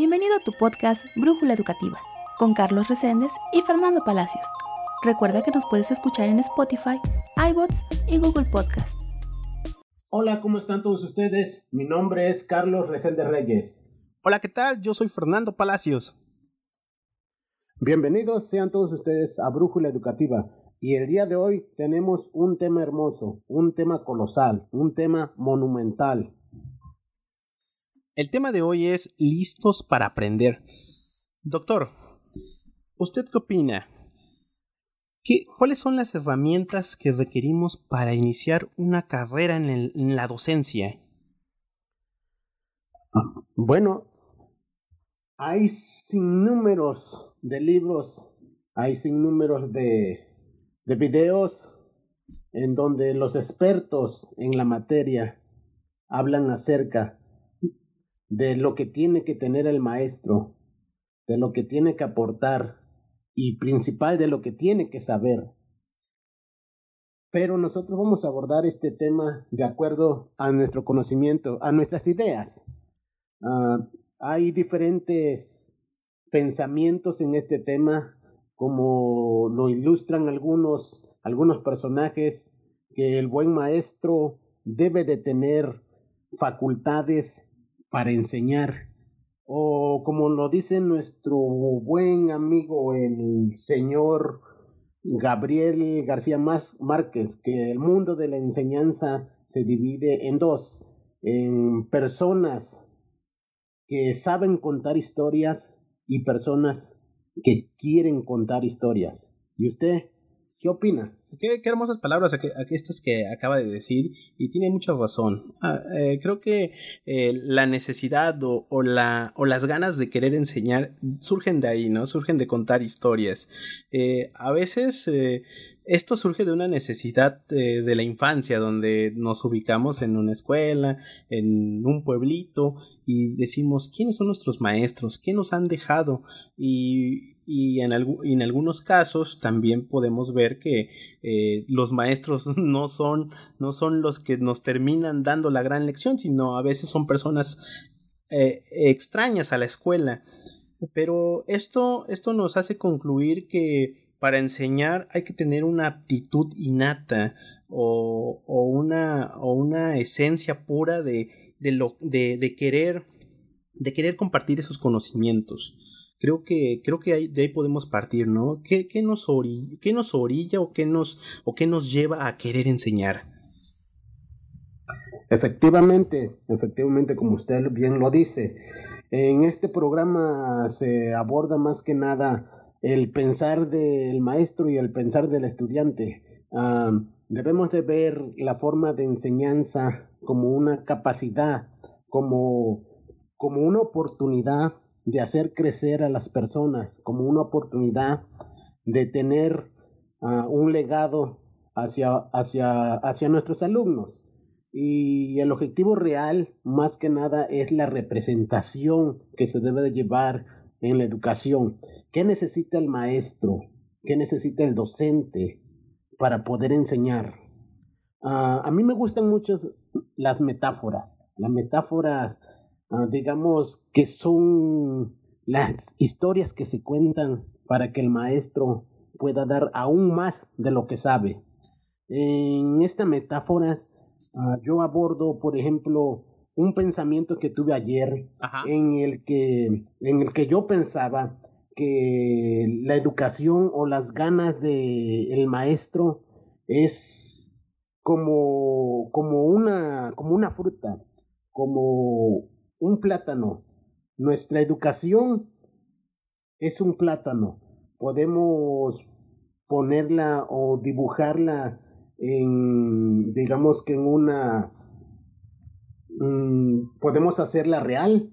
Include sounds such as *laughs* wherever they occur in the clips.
Bienvenido a tu podcast Brújula Educativa con Carlos Reséndez y Fernando Palacios. Recuerda que nos puedes escuchar en Spotify, iBots y Google Podcast. Hola, ¿cómo están todos ustedes? Mi nombre es Carlos Reséndez Reyes. Hola, ¿qué tal? Yo soy Fernando Palacios. Bienvenidos sean todos ustedes a Brújula Educativa. Y el día de hoy tenemos un tema hermoso, un tema colosal, un tema monumental. El tema de hoy es listos para aprender. Doctor, ¿usted qué opina? ¿Qué, ¿Cuáles son las herramientas que requerimos para iniciar una carrera en, la docencia? Bueno, hay sin números de libros, hay sin números de, de videos en donde los expertos en la materia hablan acerca de lo que tiene que tener el maestro, de lo que tiene que aportar y principal de lo que tiene que saber. Pero nosotros vamos a abordar este tema de acuerdo a nuestro conocimiento, a nuestras ideas. Uh, hay diferentes pensamientos en este tema, como lo ilustran algunos, algunos personajes, que el buen maestro debe de tener facultades para enseñar. O como lo dice nuestro buen amigo el señor Gabriel García Márquez, que el mundo de la enseñanza se divide en dos, en personas que saben contar historias y personas que quieren contar historias. ¿Y usted qué opina? Qué, hermosas palabras aquí, estas que acaba de decir y tiene mucha razón. Ah, eh, creo que eh, la necesidad o, o, la, o las ganas de querer enseñar surgen de ahí, ¿no? Surgen de contar historias. Eh, a veces esto surge de una necesidad de la infancia, donde nos ubicamos en una escuela, en un pueblito, y decimos, ¿quiénes son nuestros maestros? ¿Qué nos han dejado? Y, y en, en, algunos casos también podemos ver que eh, los maestros *laughs* no son, no son los que nos terminan dando la gran lección, sino a veces son personas eh, extrañas a la escuela. Pero esto, esto nos hace concluir que para enseñar hay que tener una aptitud innata o, o, una, o una esencia pura de, de, lo, de, de, querer, de querer compartir esos conocimientos. Creo que, creo que de ahí podemos partir, ¿no? ¿Qué, qué nos, orilla, qué nos orilla o qué nos, o qué nos lleva a querer enseñar? Efectivamente, efectivamente, como usted bien lo dice, en este programa se aborda más que nada el pensar del maestro y el pensar del estudiante. debemos de ver la forma de enseñanza como una capacidad, como, como una oportunidad de hacer crecer a las personas, como una oportunidad de tener un legado hacia, hacia, hacia nuestros alumnos. Y el objetivo real, más que nada, es la representación que se debe de llevar en la educación. ¿Qué necesita el maestro? ¿Qué necesita el docente para poder enseñar? Uh, a mí me gustan mucho las metáforas. Las metáforas, uh, digamos, que son las historias que se cuentan para que el maestro pueda dar aún más de lo que sabe. En esta metáfora, uh, yo abordo, por ejemplo, un pensamiento que tuve ayer en el que en el que yo pensaba que la educación o las ganas de el maestro es como como una como una fruta, como un plátano. Nuestra educación es un plátano. Podemos ponerla o dibujarla en digamos que en una Mm, podemos hacerla real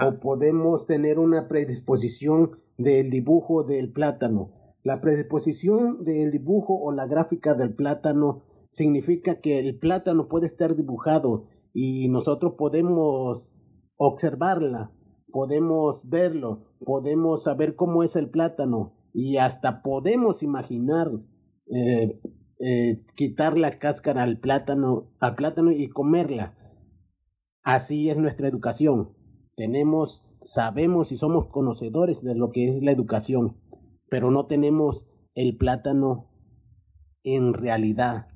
o podemos tener una predisposición del dibujo del plátano. La predisposición del dibujo o la gráfica del plátano significa que el plátano puede estar dibujado y nosotros podemos observarla, podemos verlo, podemos saber cómo es el plátano y hasta podemos imaginar eh, eh, quitar la cáscara al plátano, al plátano y comerla. Así es nuestra educación. Tenemos sabemos y somos conocedores de lo que es la educación, pero no tenemos el plátano en realidad.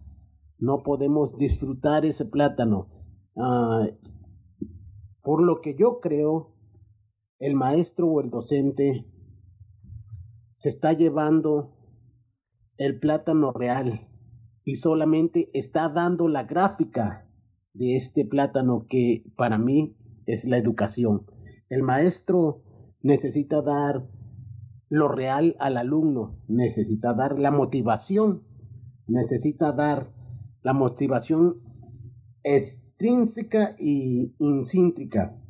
No podemos disfrutar ese plátano. Ah, por lo que yo creo, el maestro o el docente se está llevando el plátano real y solamente está dando la gráfica de este plátano que para mí es la educación. El maestro necesita dar lo real al alumno, necesita dar la motivación, necesita dar la motivación extrínseca y intrínseca,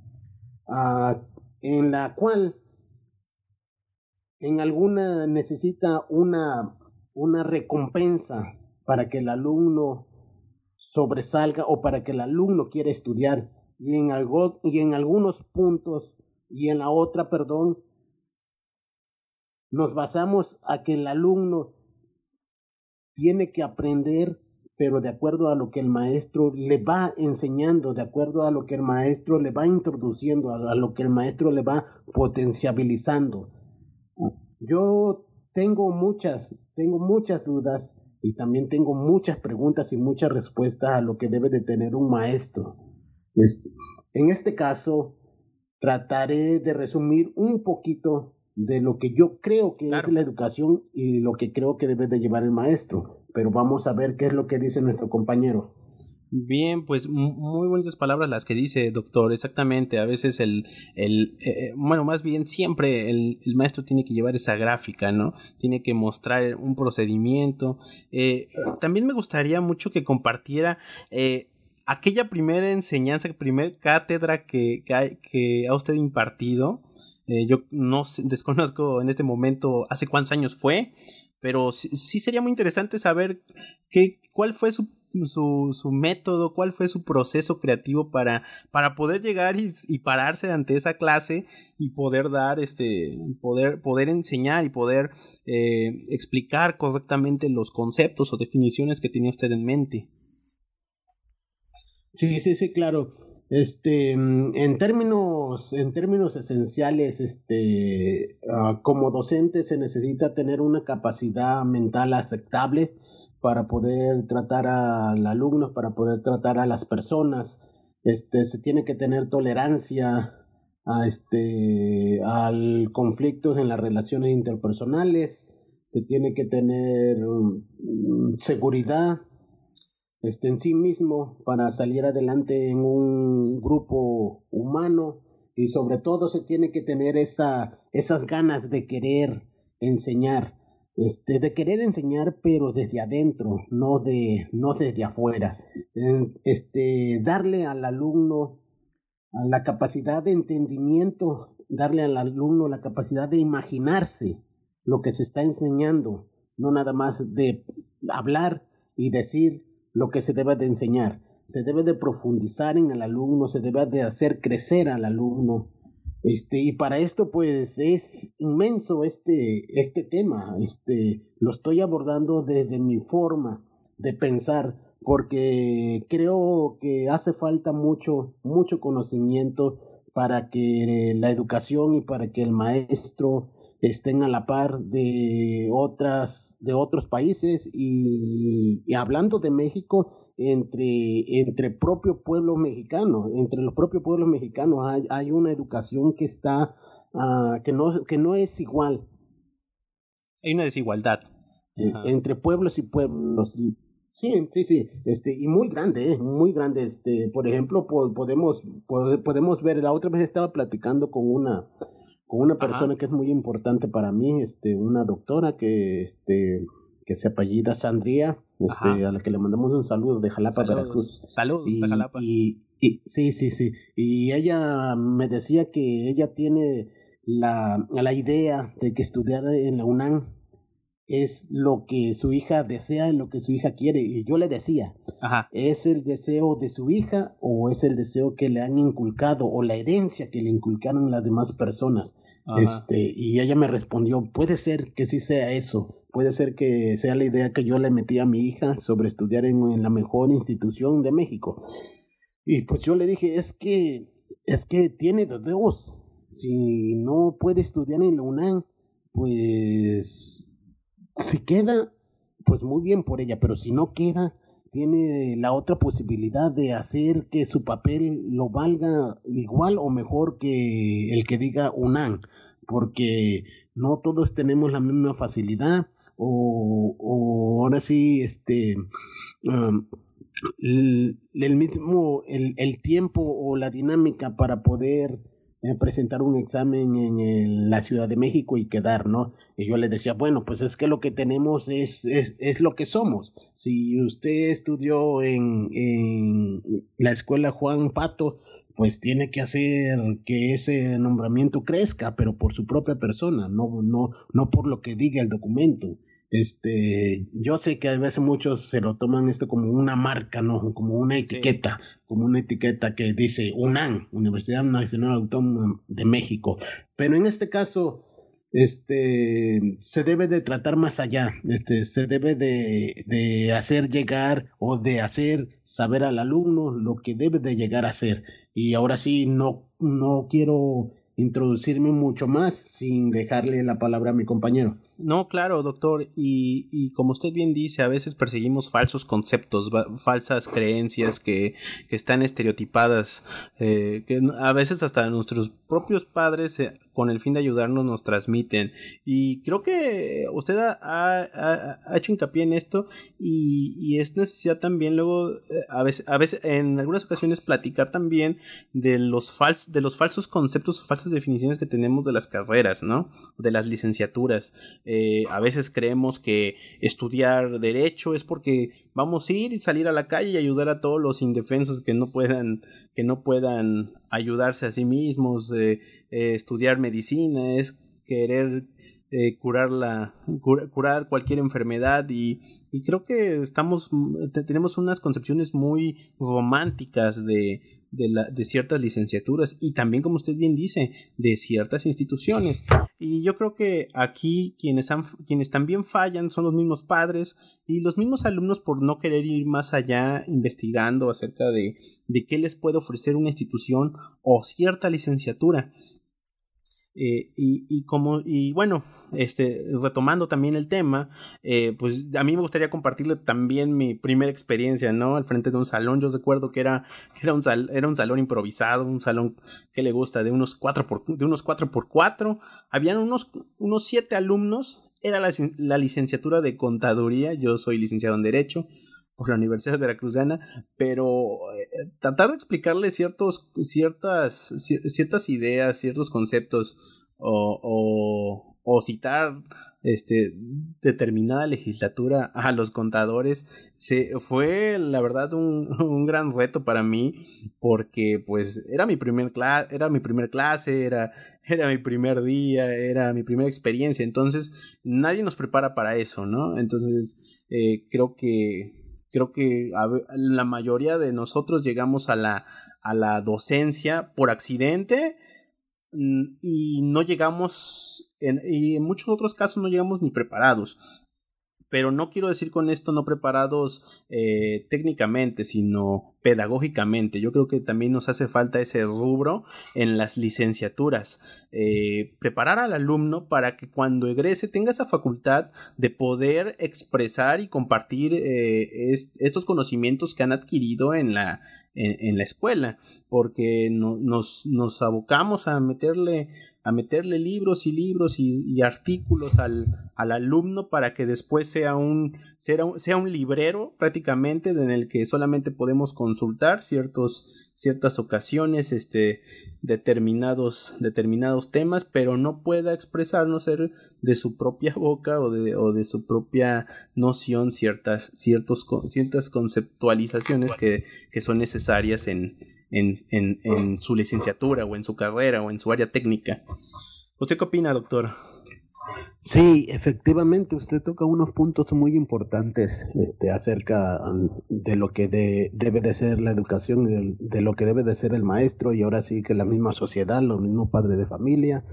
ah, en la cual en alguna necesita una, una recompensa para que el alumno sobresalga o para que el alumno quiera estudiar y en, algo, y en algunos puntos y en la otra, perdón, nos basamos a que el alumno tiene que aprender, pero de acuerdo a lo que el maestro le va enseñando, de acuerdo a lo que el maestro le va introduciendo, a lo que el maestro le va potenciabilizando. Yo tengo muchas, tengo muchas dudas y también tengo muchas preguntas y muchas respuestas a lo que debe de tener un maestro. En este caso, trataré de resumir un poquito de lo que yo creo que es la educación y lo que creo que debe de llevar el maestro. Pero vamos a ver qué es lo que dice nuestro compañero. Bien, pues muy buenas palabras las que dice doctor, exactamente. A veces el, el eh, eh, bueno, más bien siempre el, el, maestro tiene que llevar esa gráfica, ¿no? Tiene que mostrar un procedimiento. Eh, también me gustaría mucho que compartiera eh, aquella primera enseñanza, primera cátedra que, que, ha usted impartido. Eh, yo no *laughs* desconozco en este momento hace cuántos años fue, pero sí, sería muy interesante saber qué, cuál fue su su, su método, cuál fue su proceso creativo para, para poder llegar y, y, pararse ante esa clase y poder dar, este, poder, poder enseñar y poder eh, explicar correctamente los conceptos o definiciones que tenía usted en mente. Sí, sí, sí, claro. Este, en términos, en términos esenciales, este, uh, como docente se necesita tener una capacidad mental aceptable para poder tratar al alumno, para poder tratar a las personas. Este, se tiene que tener tolerancia a este, al conflictos en las relaciones interpersonales, se tiene que tener um, seguridad este, en sí mismo para salir adelante en un grupo humano. Y sobre todo se tiene que tener esa, esas ganas de querer enseñar. Este, de querer enseñar, pero desde adentro, no, de, no desde afuera. Este, darle al alumno la capacidad de entendimiento, darle al alumno la capacidad de imaginarse lo que se está enseñando, no nada más de hablar y decir lo que se debe de enseñar. Se debe de profundizar en el alumno, se debe de hacer crecer al alumno, este, y para esto, pues, es inmenso este, este tema. Este, lo estoy abordando desde mi forma de pensar, porque creo que hace falta mucho, mucho conocimiento para que la educación y para que el maestro estén a la par de otras, de otros países y, y hablando de México, entre, entre propios pueblos mexicanos, entre los propios pueblos mexicanos hay, hay una educación que está, uh, que, no, que no es igual. Hay una desigualdad. Eh, entre pueblos y pueblos. Sí, sí, sí, este, y muy grande, eh, muy grande, este, por ejemplo, podemos, podemos ver, la otra vez estaba platicando con una, con una persona que es muy importante para mí, este, una doctora que, este, que se apellida Sandría, este, a la que le mandamos un saludo de Jalapa, Veracruz. Saludos de Jalapa. Y, sí, sí, sí. Y ella me decía que ella tiene la, la idea de que estudiar en la UNAM es lo que su hija desea y lo que su hija quiere. Y yo le decía, ¿es el deseo de su hija o es el deseo que le han inculcado o la herencia que le inculcaron las demás personas? Este, y ella me respondió, puede ser que sí sea eso, puede ser que sea la idea que yo le metí a mi hija sobre estudiar en, la mejor institución de México. Y pues yo le dije, es que, es que tiene dos, si no puede estudiar en la UNAM, pues si queda, pues muy bien por ella, pero si no queda, tiene la otra posibilidad de hacer que su papel lo valga igual o mejor que el que diga UNAM, porque no todos tenemos la misma facilidad o, ahora sí, este, um, el, mismo, el, tiempo o la dinámica para poder eh, presentar un examen en la Ciudad de México y quedar, ¿no? Y yo le decía, bueno, pues es que lo que tenemos es, es, es lo que somos. Si usted estudió en, en la escuela Juan Pato, pues tiene que hacer que ese nombramiento crezca, pero por su propia persona, no, no, no por lo que diga el documento. Este, yo sé que a veces muchos se lo toman esto como una marca, ¿no? Como una etiqueta, como una etiqueta que dice UNAM, Universidad Nacional Autónoma de México. Pero en este caso, este, se debe de tratar más allá, este, se debe de, de hacer llegar o de hacer saber al alumno lo que debe de llegar a ser. Y ahora sí, no, no quiero introducirme mucho más sin dejarle la palabra a mi compañero. No, claro, doctor, y, y, como usted bien dice, a veces perseguimos falsos conceptos, falsas creencias que, que están estereotipadas, eh, que a veces hasta nuestros propios padres eh, con el fin de ayudarnos nos transmiten. Y creo que usted ha, hecho hincapié en esto y, es necesidad también luego, eh, a veces, a veces, en algunas ocasiones, platicar también de los, fals de los falsos conceptos falsas definiciones que tenemos de las carreras, ¿no? De las licenciaturas. Eh, a veces creemos que estudiar derecho es porque vamos a ir y salir a la calle y ayudar a todos los indefensos que no puedan, que no puedan ayudarse a sí mismos, eh, estudiar medicina, es querer curar, la, curar cualquier enfermedad y, y creo que estamos, tenemos unas concepciones muy románticas de, de, la, de ciertas licenciaturas y también, como usted bien dice, de ciertas instituciones. Y yo creo que aquí quienes, han, quienes también fallan son los mismos padres y los mismos alumnos por no querer ir más allá investigando acerca de, de qué les puede ofrecer una institución o cierta licenciatura. Eh, y, y, como, y bueno, este, retomando también el tema, eh, pues a mí me gustaría compartirle también mi primera experiencia, ¿no? Al frente de un salón, yo recuerdo que era, *laughs* que era, un, era un salón improvisado, un salón que le gusta, de unos 4 por, de unos 4 por 4 habían unos, unos 7 alumnos, era la, la licenciatura de contaduría, yo soy licenciado en Derecho, por la Universidad Veracruzana, pero eh, tratar de explicarle ciertos, ciertas, ciertas ideas, ciertos conceptos o, o, citar este, determinada legislatura a los contadores se, fue la verdad un, un, gran reto para mí porque pues era mi primer era mi primer clase era era mi primer día era mi primera experiencia. Entonces nadie nos prepara para eso no entonces eh, creo que creo que la mayoría de nosotros llegamos a la, a la docencia por accidente mm, y no llegamos, y en muchos otros casos no llegamos ni preparados pero no quiero decir con esto no preparados eh, técnicamente, sino pedagógicamente. Yo creo que también nos hace falta ese rubro en las licenciaturas. Eh, preparar al alumno para que cuando egrese tenga esa facultad de poder expresar y compartir eh, estos conocimientos que han adquirido en la, en, la escuela, porque nos, nos abocamos a meterle a meterle libros y libros y, artículos al, al, alumno para que después sea un, sea un, sea un librero prácticamente en el que solamente podemos consultar ciertos, ciertas ocasiones, este, determinados, determinados temas, pero no pueda expresarnos de su propia boca o de, o de su propia noción ciertas, ciertos, ciertas conceptualizaciones que, que son necesarias en, en, en, en su licenciatura o en su carrera o en su área técnica. ¿Usted qué opina, doctor? Sí, efectivamente, usted toca unos puntos muy importantes este, acerca de lo que debe de ser la educación, de, de, lo que debe de ser el maestro y ahora sí que la misma sociedad, los mismos padres de familia.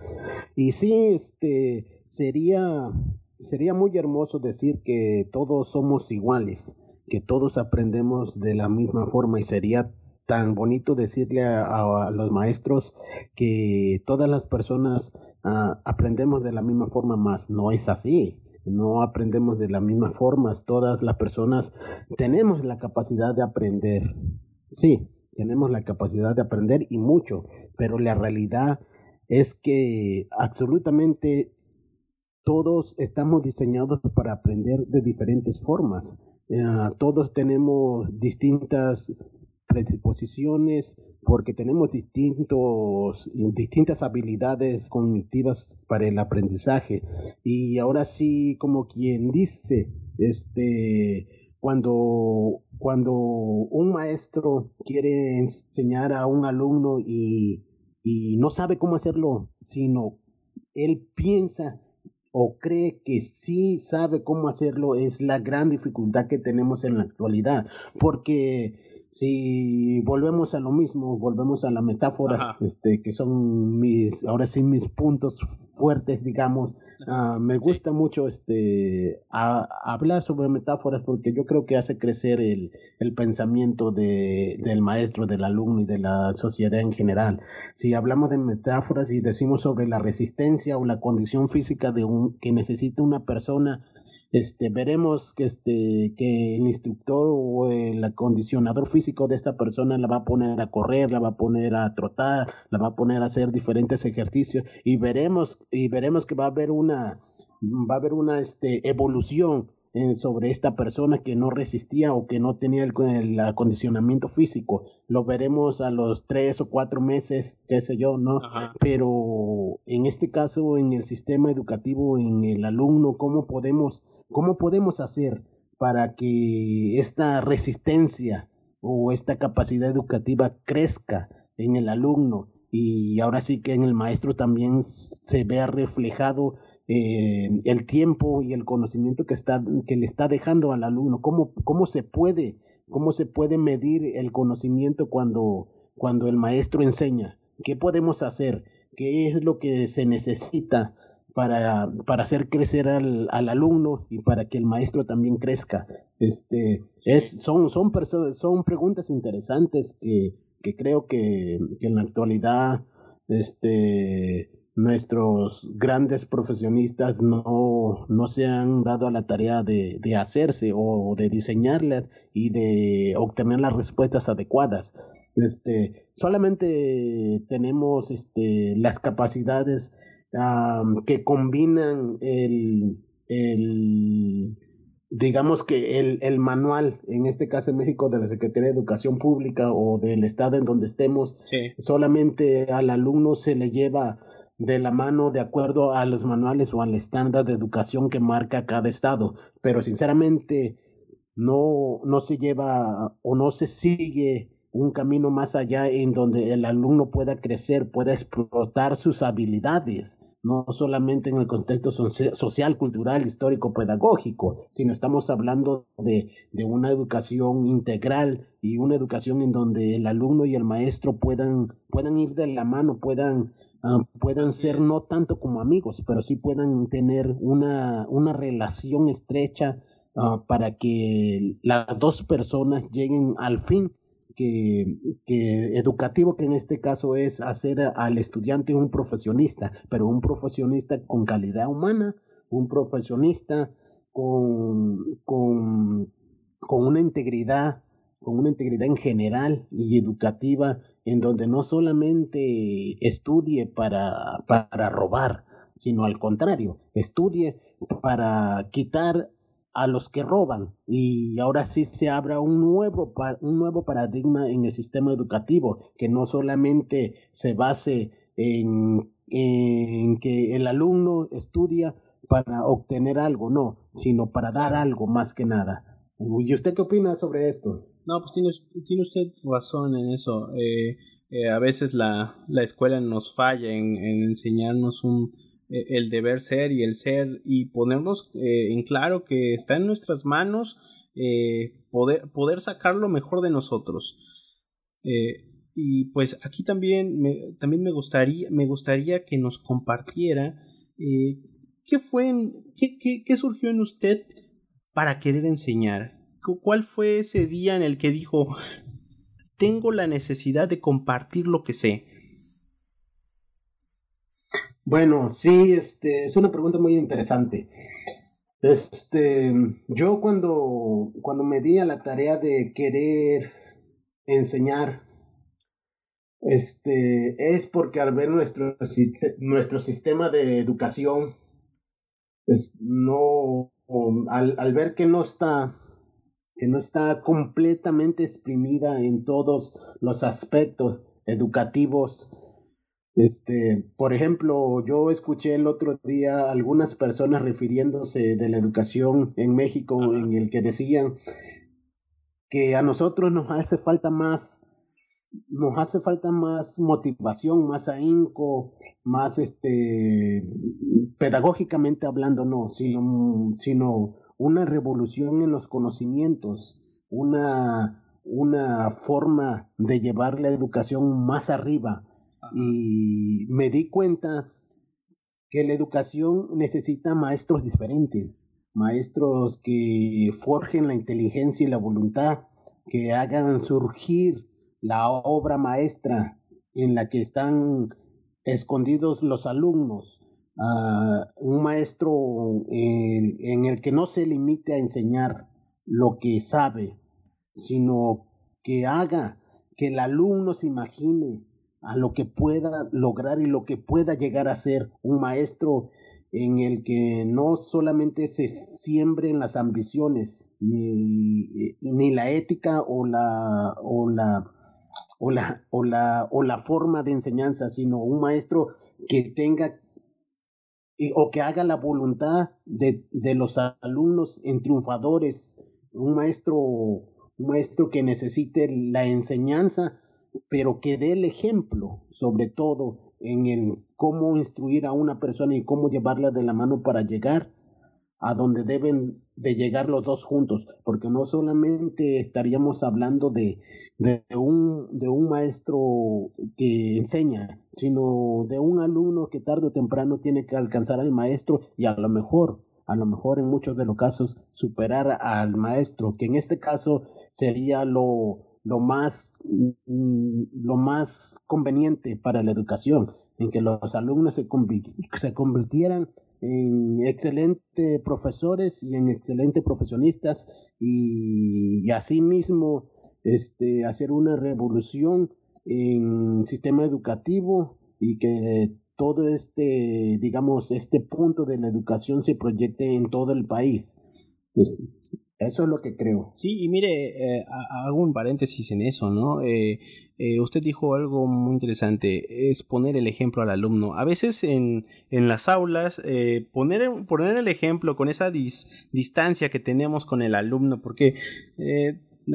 Y sí, este, sería, sería muy hermoso decir que todos somos iguales, que todos aprendemos de la misma forma y sería tan bonito decirle a, los maestros que todas las personas ah, aprendemos de la misma forma, más no es así. No aprendemos de la misma forma. Todas las personas tenemos la capacidad de aprender. Sí, tenemos la capacidad de aprender y mucho, pero la realidad es que absolutamente todos estamos diseñados para aprender de diferentes formas. Eh, todos tenemos distintas predisposiciones porque tenemos distintos, distintas habilidades cognitivas para el aprendizaje. Y ahora sí, como quien dice, este, cuando, cuando un maestro quiere enseñar a un alumno y, y no sabe cómo hacerlo, sino él piensa o cree que sí sabe cómo hacerlo es la gran dificultad que tenemos en la actualidad, porque si volvemos a lo mismo, volvemos a la metáfora, este, que son mis, ahora sí mis puntos fuertes, digamos, Ah, me gusta mucho este hablar sobre metáforas porque yo creo que hace crecer el, el pensamiento de, del maestro, del alumno y de la sociedad en general. Si hablamos de metáforas y decimos sobre la resistencia o la condición física de un, que necesita una persona este, veremos que, este, que el instructor o el acondicionador físico de esta persona la va a poner a correr, la va a poner a trotar, la va a poner a hacer diferentes ejercicios y veremos, y veremos que va a haber una, va a haber una este, evolución sobre esta persona que no resistía o que no tenía el, acondicionamiento físico. Lo veremos a los tres o cuatro meses, qué sé yo, ¿no? Pero en este caso, en el sistema educativo, en el alumno, ¿cómo podemos ¿Cómo podemos hacer para que esta resistencia o esta capacidad educativa crezca en el alumno y ahora sí que en el maestro también se vea reflejado eh, el tiempo y el conocimiento que está que le está dejando al alumno. Cómo cómo se puede cómo se puede medir el conocimiento cuando cuando el maestro enseña qué podemos hacer qué es lo que se necesita para, para hacer crecer al, al, alumno y para que el maestro también crezca. Este, es, son, son, son preguntas interesantes que, que creo que, en la actualidad este, nuestros grandes profesionistas no, no se han dado a la tarea de, de hacerse o de diseñarlas y de obtener las respuestas adecuadas. Este, solamente tenemos este, las capacidades que combinan el, el digamos que el, el, manual, en este caso en México, de la Secretaría de Educación Pública o del estado en donde estemos, solamente al alumno se le lleva de la mano de acuerdo a los manuales o al estándar de educación que marca cada estado. Pero sinceramente no, no se lleva o no se sigue un camino más allá en donde el alumno pueda crecer, pueda explotar sus habilidades, no solamente en el contexto social, cultural, histórico, pedagógico, sino estamos hablando de, de, una educación integral y una educación en donde el alumno y el maestro puedan, puedan ir de la mano, puedan, ah, puedan ser no tanto como amigos, pero sí puedan tener una, una relación estrecha ah, para que las dos personas lleguen al fin que, educativo, que en este caso es hacer al estudiante un profesionista, pero un profesionista con calidad humana, un profesionista con, con, con una integridad, con una integridad en general y educativa, en donde no solamente estudie para, para robar, sino al contrario, estudie para quitar a los que roban y ahora sí se abra un nuevo, un nuevo paradigma en el sistema educativo que no solamente se base en, en que el alumno estudia para obtener algo, no, sino para dar algo más que nada. ¿Y usted qué opina sobre esto? No, pues tiene, tiene usted razón en eso. Eh, eh, a veces la, la, escuela nos falla en, en enseñarnos un, el deber ser y el ser y ponernos eh, en claro que está en nuestras manos eh, poder, poder sacar lo mejor de nosotros. y pues aquí también me, también me gustaría, me gustaría que nos compartiera qué fue, qué, qué, qué surgió en usted para querer enseñar. ¿Cuál fue ese día en el que dijo, tengo la necesidad de compartir lo que sé? Bueno, sí, este, es una pregunta muy interesante. Este, yo cuando, cuando me di a la tarea de querer enseñar, este, es porque al ver nuestro, nuestro sistema de educación, es, no, al, al ver que no está que no está completamente exprimida en todos los aspectos educativos. Este, por ejemplo, yo escuché el otro día algunas personas refiriéndose de la educación en México en el que decían que a nosotros nos hace falta más nos hace falta más motivación, más ahínco, más este pedagógicamente hablando no, sino sino una revolución en los conocimientos, una, una forma de llevar la educación más arriba. Y me di cuenta que la educación necesita maestros diferentes, maestros que forjen la inteligencia y la voluntad, que hagan surgir la obra maestra en la que están escondidos los alumnos, un maestro en, el que no se limite a enseñar lo que sabe, sino que haga que el alumno se imagine a lo que pueda lograr y lo que pueda llegar a ser un maestro en el que no solamente se siembren las ambiciones ni, ni la ética o la o la o la o la o la forma de enseñanza, sino un maestro que tenga o que haga la voluntad de, de, los alumnos en triunfadores, un maestro, un maestro que necesite la enseñanza, pero que dé el ejemplo, sobre todo en el cómo instruir a una persona y cómo llevarla de la mano para llegar a donde deben de llegar los dos juntos, porque no solamente estaríamos hablando de, de, un, de un maestro que enseña, sino de un alumno que tarde o temprano tiene que alcanzar al maestro y a lo mejor, a lo mejor en muchos de los casos, superar al maestro, que en este caso sería lo, lo más, mm, lo más conveniente para la educación, en que los alumnos se, se convirtieran en excelentes profesores y en excelentes profesionistas y, y asimismo este, hacer una revolución en sistema educativo y que todo este, digamos, este punto de la educación se proyecte en todo el país. Eso es lo que creo. Sí, y mire, eh, hago un paréntesis en eso, ¿no? Eh, eh, usted dijo algo muy interesante, es poner el ejemplo al alumno. A veces en, en las aulas, poner, poner el ejemplo con esa distancia que tenemos con el alumno, porque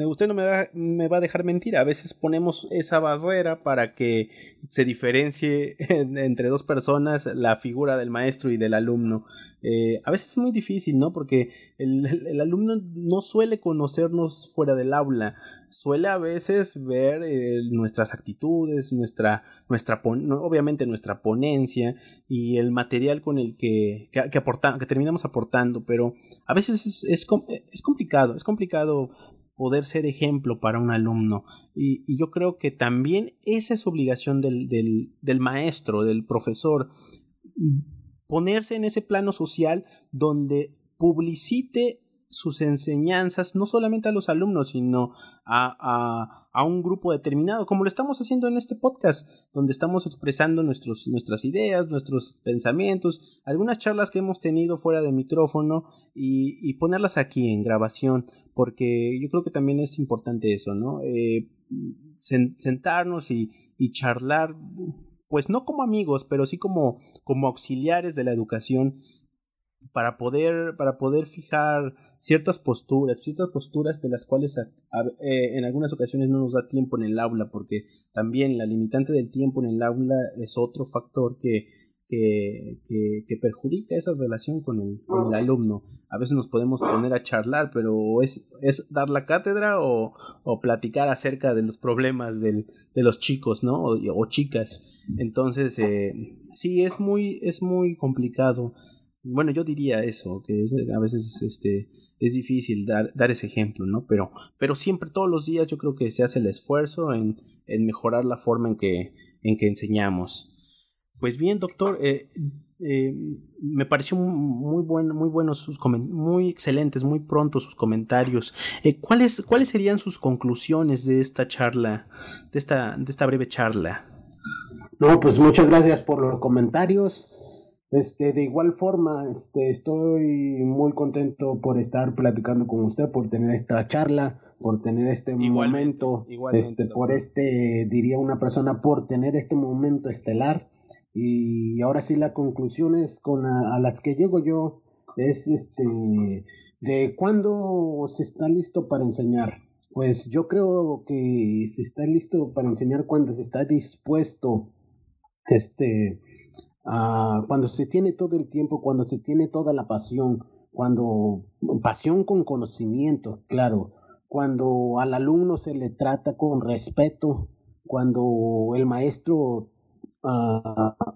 usted no me va, me va, a dejar mentir. A veces ponemos esa barrera para que se diferencie *laughs* entre dos personas la figura del maestro y del alumno. Eh, a veces es muy difícil, ¿no? Porque el, alumno no suele conocernos fuera del aula. Suele a veces ver eh, nuestras actitudes, nuestra, nuestra obviamente nuestra ponencia y el material con el que, que, que terminamos aportando. Pero a veces es, es, es complicado, es complicado poder ser ejemplo para un alumno. Y, yo creo que también esa es obligación del, del, del maestro, del profesor, ponerse en ese plano social donde publicite sus enseñanzas no solamente a los alumnos, sino a, a, un grupo determinado, como lo estamos haciendo en este podcast, donde estamos expresando nuestros, nuestras ideas, nuestros pensamientos, algunas charlas que hemos tenido fuera de micrófono y, ponerlas aquí en grabación, porque yo creo que también es importante eso, ¿no? Eh, sentarnos y, y charlar pues no como amigos, pero sí como, como auxiliares de la educación para poder, para poder fijar ciertas posturas, ciertas posturas de las cuales eh, en algunas ocasiones no nos da tiempo en el aula, porque también la limitante del tiempo en el aula es otro factor que, que, que, perjudica esa relación con el, con el, alumno. A veces nos podemos poner a charlar, pero es, es dar la cátedra o, o platicar acerca de los problemas del, de los chicos, ¿no? O, chicas. Entonces, eh, sí, es muy, es muy complicado bueno, yo diría eso, que a veces este, es difícil dar, dar ese ejemplo, ¿no? Pero, pero siempre, todos los días, yo creo que se hace el esfuerzo en, en mejorar la forma en que, en que enseñamos. Pues bien, doctor, eh, eh, me pareció muy bueno, muy buenos sus muy excelentes, muy pronto sus comentarios. Eh, ¿cuáles, ¿Cuáles serían sus conclusiones de esta charla, de esta, de esta breve charla? No, pues muchas gracias por los comentarios. Este, de igual forma, este, estoy muy contento por estar platicando con usted, por tener esta charla, por tener este momento, este, por este, diría una persona, por tener este momento estelar y ahora sí las conclusiones con a, las que llego yo es este de cuándo se está listo para enseñar. Pues yo creo que se está listo para enseñar cuando se está dispuesto, este, a, cuando se tiene todo el tiempo, cuando se tiene toda la pasión, cuando pasión con conocimiento, claro, cuando al alumno se le trata con respeto, cuando el maestro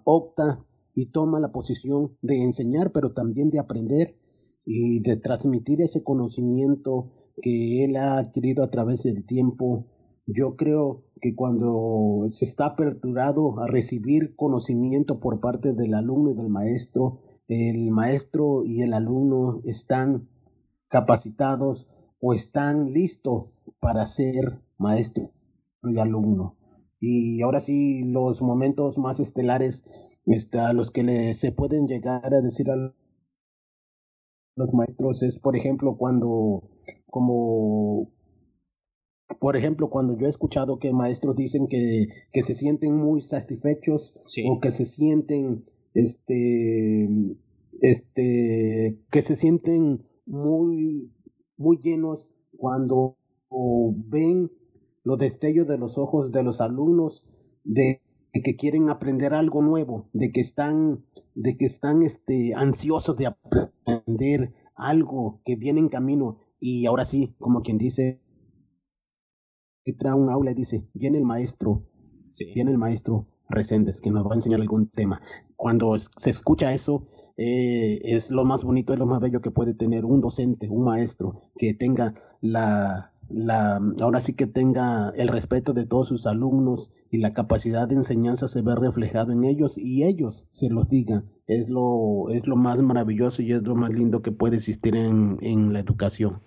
opta y toma la posición de enseñar, pero también de aprender y de transmitir ese conocimiento que él ha adquirido a través del tiempo. Yo creo que cuando se está aperturado a recibir conocimiento por parte del alumno y del maestro, el maestro y el alumno están capacitados o están listos para ser maestro y alumno. Y ahora sí, los momentos más estelares este, a los que le, se pueden llegar a decir a los maestros es, por ejemplo, cuando, como, por ejemplo, cuando yo he escuchado que maestros dicen que, que se sienten muy satisfechos o que se sienten, este, este, que se sienten muy, muy llenos cuando ven los destellos de los ojos de los alumnos de que quieren aprender algo nuevo, de que están, de que están este, ansiosos de aprender algo que viene en camino. Y ahora sí, como quien dice, entra a un aula y dice, viene el maestro, viene el maestro Reséndez que nos va a enseñar algún tema. Cuando se escucha eso, eh, es lo más bonito, es lo más bello que puede tener un docente, un maestro, que tenga la, la, ahora sí que tenga el respeto de todos sus alumnos y la capacidad de enseñanza se ve reflejado en ellos y ellos se los digan. Es lo, es lo más maravilloso y es lo más lindo que puede existir en, en la educación.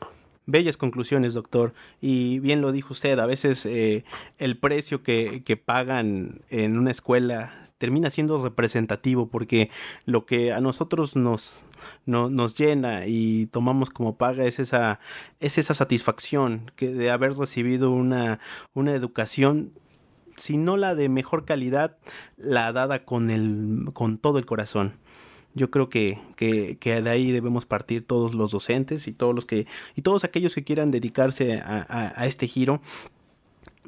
Bellas conclusiones, doctor. Y bien lo dijo usted, a veces eh, el precio que, que pagan en una escuela termina siendo representativo porque lo que a nosotros nos, nos llena y tomamos como paga es esa, es esa satisfacción que de haber recibido una, una educación si no la de mejor calidad, la dada con, el, con todo el corazón. Yo creo que, que, que, de ahí debemos partir todos los docentes y todos los que y todos aquellos que quieran dedicarse a, a este giro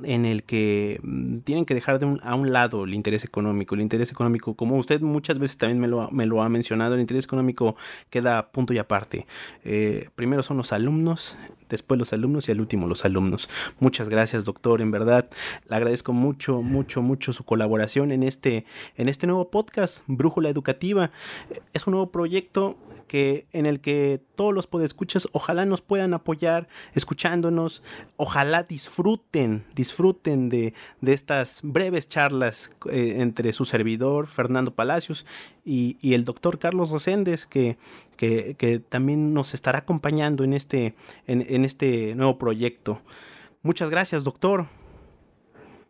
en el que mm, tienen que dejar de a un lado el interés económico. El interés económico, como usted muchas veces también me lo, ha mencionado, el interés económico queda punto y aparte. Eh, primero son los alumnos, después los alumnos y al último los alumnos. Muchas gracias, doctor. En verdad, le agradezco mucho, mucho, mucho su colaboración en este, en este nuevo podcast, Brújula Educativa. Es un nuevo proyecto que, en el que todos los podescuchas ojalá nos puedan apoyar escuchándonos, ojalá disfruten de, de estas breves charlas eh, entre su servidor Fernando Palacios y, y el doctor Carlos Roséndez que, que, que, también nos estará acompañando en este, en, en este nuevo proyecto. Muchas gracias, doctor.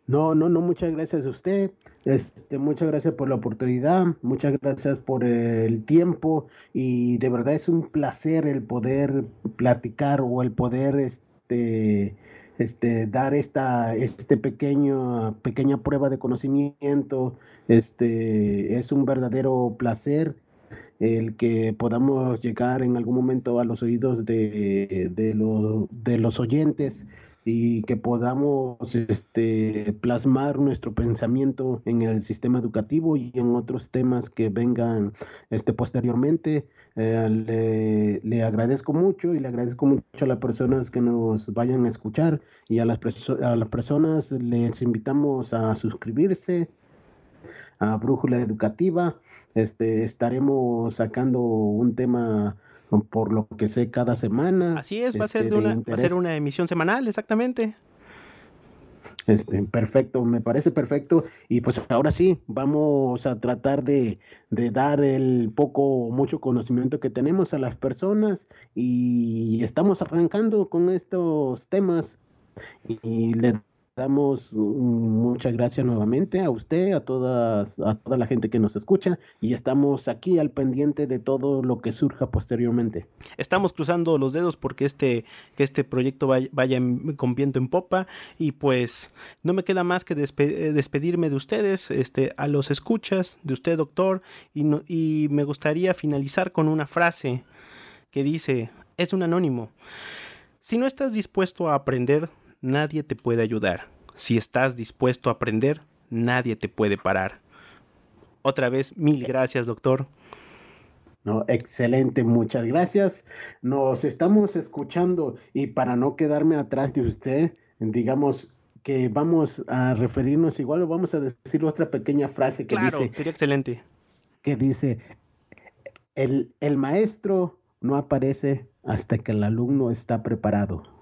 No, no, no, muchas gracias a usted. Este, muchas gracias por la oportunidad, muchas gracias por el tiempo y de verdad es un placer el poder platicar o el poder este, este, dar esta este pequeño pequeña prueba de conocimiento. Este es un verdadero placer el que podamos llegar en algún momento a los oídos de, de, de los oyentes y que podamos este, plasmar nuestro pensamiento en el sistema educativo y en otros temas que vengan este, posteriormente. Eh, le, agradezco mucho y le agradezco mucho a las personas que nos vayan a escuchar y a las, a las personas les invitamos a suscribirse a Brújula Educativa. Este, estaremos sacando un tema por lo que sé cada semana. Así es, va, a ser este, de una, va a ser una emisión semanal, exactamente. Este, perfecto, me parece perfecto. Y pues ahora sí, vamos a tratar de, de dar el poco mucho conocimiento que tenemos a las personas y estamos arrancando con estos temas damos muchas gracias nuevamente a usted, a todas, a toda la gente que nos escucha y estamos aquí al pendiente de todo lo que surja posteriormente. Estamos cruzando los dedos porque este, que este proyecto vaya, con viento en popa y pues no me queda más que despedirme de ustedes, este, a los escuchas, de usted doctor y, y me gustaría finalizar con una frase que dice, es un anónimo. Si no estás dispuesto a aprender, nadie te puede ayudar. Si estás dispuesto a aprender, nadie te puede parar. Otra vez, mil gracias, doctor. No, excelente, muchas gracias. Nos estamos escuchando y para no quedarme atrás de usted, digamos que vamos a referirnos igual o vamos a decir otra pequeña frase que claro, dice. Sería excelente. Que dice: el, el maestro no aparece hasta que el alumno está preparado.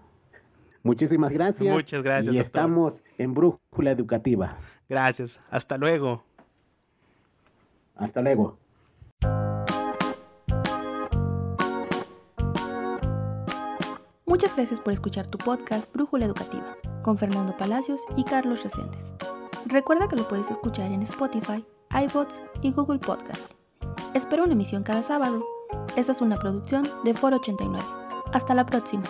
Muchísimas gracias. Muchas gracias. Y estamos en Brújula Educativa. Gracias. Hasta luego. Hasta luego. Muchas gracias por escuchar tu podcast Brújula Educativa con Fernando Palacios y Carlos Reséndez. Recuerda que lo puedes escuchar en Spotify, iBots y Google Podcast. Espero una emisión cada sábado. Esta es una producción de Foro 89. Hasta la próxima.